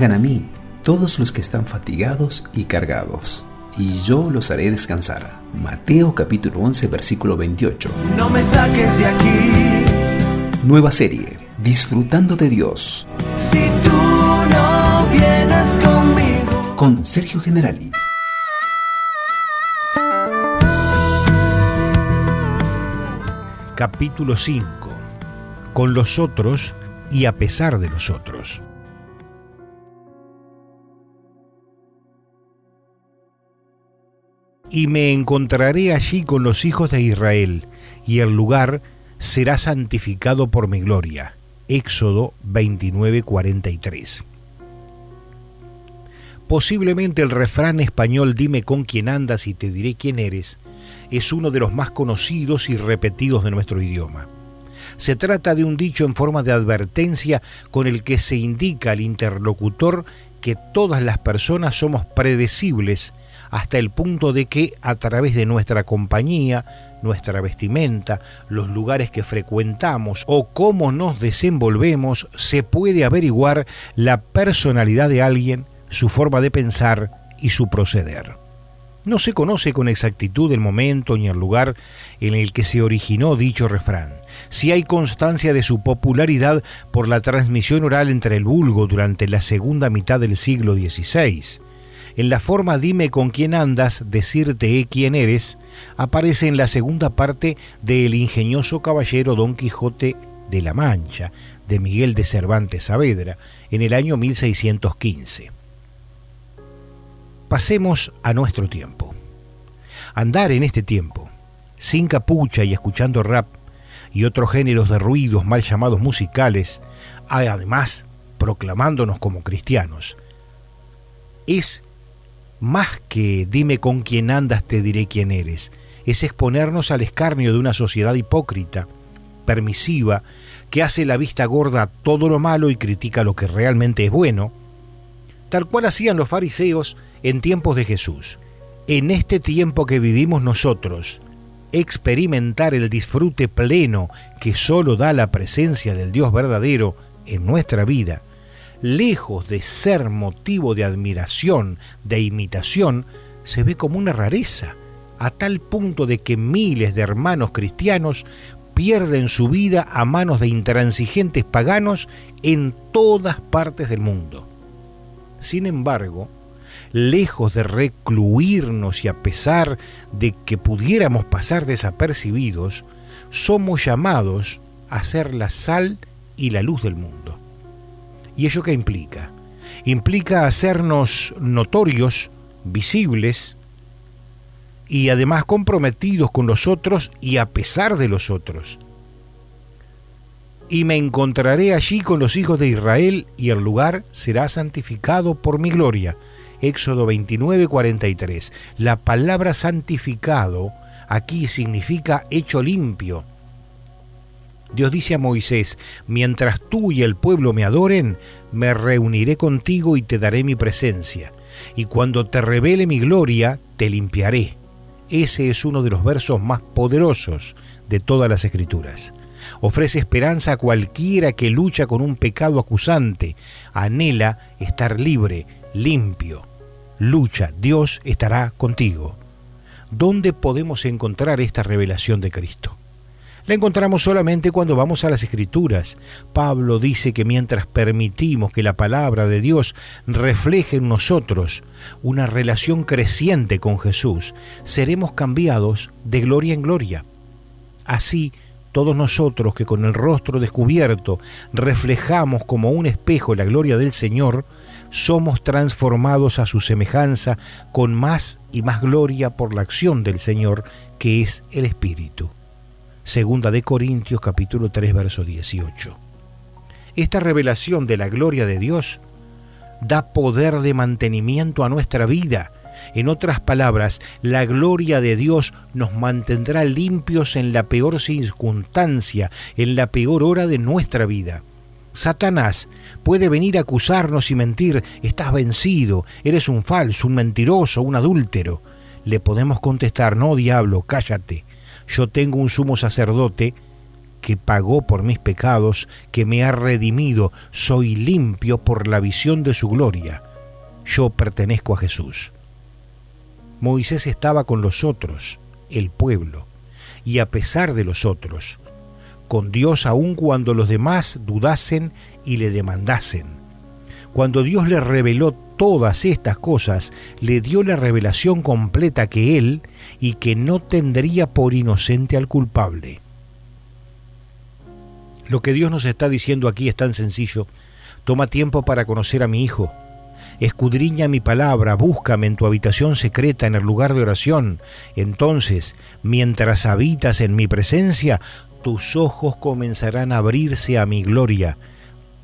Vengan a mí, todos los que están fatigados y cargados, y yo los haré descansar. Mateo capítulo 11, versículo 28. No me saques de aquí. Nueva serie, Disfrutando de Dios. Si tú no vienes conmigo. Con Sergio Generali. Capítulo 5. Con los otros y a pesar de los otros. Y me encontraré allí con los hijos de Israel, y el lugar será santificado por mi gloria. Éxodo 29:43. Posiblemente el refrán español Dime con quién andas y te diré quién eres es uno de los más conocidos y repetidos de nuestro idioma. Se trata de un dicho en forma de advertencia con el que se indica al interlocutor que todas las personas somos predecibles hasta el punto de que a través de nuestra compañía, nuestra vestimenta, los lugares que frecuentamos o cómo nos desenvolvemos, se puede averiguar la personalidad de alguien, su forma de pensar y su proceder. No se conoce con exactitud el momento ni el lugar en el que se originó dicho refrán. Si hay constancia de su popularidad por la transmisión oral entre el vulgo durante la segunda mitad del siglo XVI, en la forma dime con quién andas, decirte quién eres, aparece en la segunda parte de El ingenioso caballero Don Quijote de la Mancha, de Miguel de Cervantes Saavedra, en el año 1615. Pasemos a nuestro tiempo. Andar en este tiempo, sin capucha y escuchando rap y otros géneros de ruidos mal llamados musicales, además proclamándonos como cristianos, es más que dime con quién andas te diré quién eres, es exponernos al escarnio de una sociedad hipócrita, permisiva, que hace la vista gorda a todo lo malo y critica lo que realmente es bueno, tal cual hacían los fariseos en tiempos de Jesús. En este tiempo que vivimos nosotros, experimentar el disfrute pleno que solo da la presencia del Dios verdadero en nuestra vida, lejos de ser motivo de admiración, de imitación, se ve como una rareza, a tal punto de que miles de hermanos cristianos pierden su vida a manos de intransigentes paganos en todas partes del mundo. Sin embargo, lejos de recluirnos y a pesar de que pudiéramos pasar desapercibidos, somos llamados a ser la sal y la luz del mundo. ¿Y ello qué implica? Implica hacernos notorios, visibles y además comprometidos con los otros y a pesar de los otros. Y me encontraré allí con los hijos de Israel y el lugar será santificado por mi gloria. Éxodo 29, 43. La palabra santificado aquí significa hecho limpio, Dios dice a Moisés, mientras tú y el pueblo me adoren, me reuniré contigo y te daré mi presencia, y cuando te revele mi gloria, te limpiaré. Ese es uno de los versos más poderosos de todas las escrituras. Ofrece esperanza a cualquiera que lucha con un pecado acusante, anhela estar libre, limpio. Lucha, Dios estará contigo. ¿Dónde podemos encontrar esta revelación de Cristo? La encontramos solamente cuando vamos a las escrituras. Pablo dice que mientras permitimos que la palabra de Dios refleje en nosotros una relación creciente con Jesús, seremos cambiados de gloria en gloria. Así, todos nosotros que con el rostro descubierto reflejamos como un espejo la gloria del Señor, somos transformados a su semejanza con más y más gloria por la acción del Señor, que es el Espíritu. Segunda de Corintios capítulo 3 verso 18. Esta revelación de la gloria de Dios da poder de mantenimiento a nuestra vida. En otras palabras, la gloria de Dios nos mantendrá limpios en la peor circunstancia, en la peor hora de nuestra vida. Satanás puede venir a acusarnos y mentir, estás vencido, eres un falso, un mentiroso, un adúltero. Le podemos contestar, no, diablo, cállate yo tengo un sumo sacerdote que pagó por mis pecados, que me ha redimido, soy limpio por la visión de su gloria. Yo pertenezco a Jesús. Moisés estaba con los otros, el pueblo, y a pesar de los otros, con Dios aun cuando los demás dudasen y le demandasen. Cuando Dios le reveló todas estas cosas, le dio la revelación completa que Él y que no tendría por inocente al culpable. Lo que Dios nos está diciendo aquí es tan sencillo. Toma tiempo para conocer a mi Hijo. Escudriña mi palabra, búscame en tu habitación secreta, en el lugar de oración. Entonces, mientras habitas en mi presencia, tus ojos comenzarán a abrirse a mi gloria.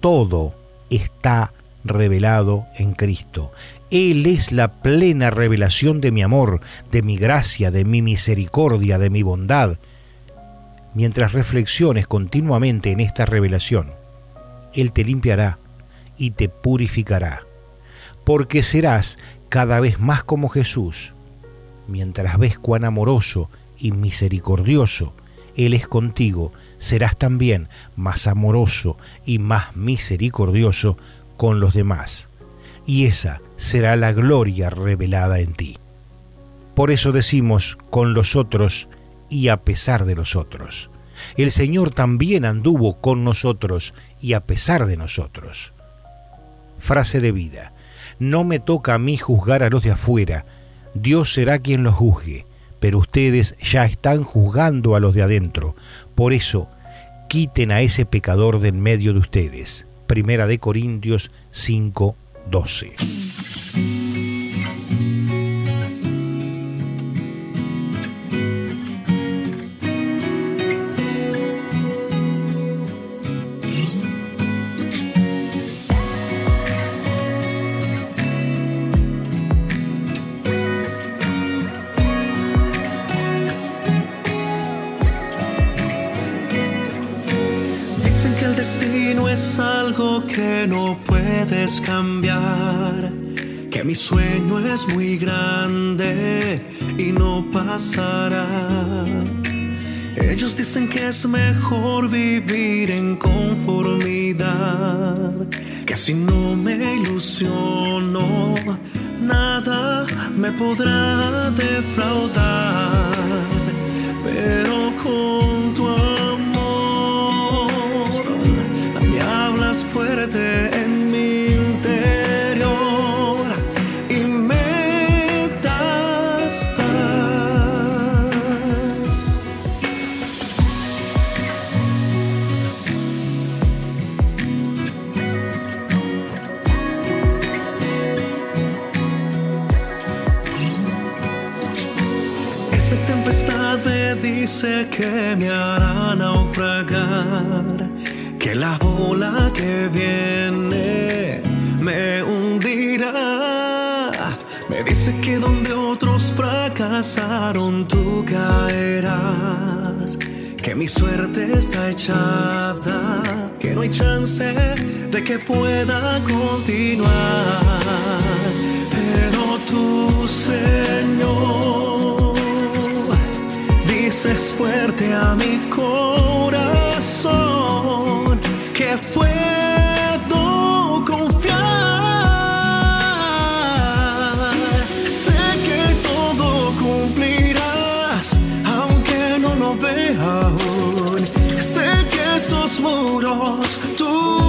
Todo está revelado en Cristo. Él es la plena revelación de mi amor, de mi gracia, de mi misericordia, de mi bondad. Mientras reflexiones continuamente en esta revelación, Él te limpiará y te purificará, porque serás cada vez más como Jesús. Mientras ves cuán amoroso y misericordioso Él es contigo, serás también más amoroso y más misericordioso con los demás. Y esa será la gloria revelada en ti. Por eso decimos con los otros y a pesar de los otros. El Señor también anduvo con nosotros y a pesar de nosotros. Frase de vida. No me toca a mí juzgar a los de afuera, Dios será quien los juzgue, pero ustedes ya están juzgando a los de adentro. Por eso, quiten a ese pecador de en medio de ustedes. Primera de Corintios 5, el destino es algo que no puedes cambiar, que mi sueño es muy grande y no pasará. Ellos dicen que es mejor vivir en conformidad, que si no me ilusiono, nada me podrá defraudar. Me hará naufragar, que la ola que viene me hundirá. Me dice que donde otros fracasaron tú caerás, que mi suerte está echada, que no hay chance de que pueda continuar. Pero tú, Señor, dices fuerte a mi corazón que puedo confiar. Sé que todo cumplirás, aunque no lo vea aún. Sé que estos muros tú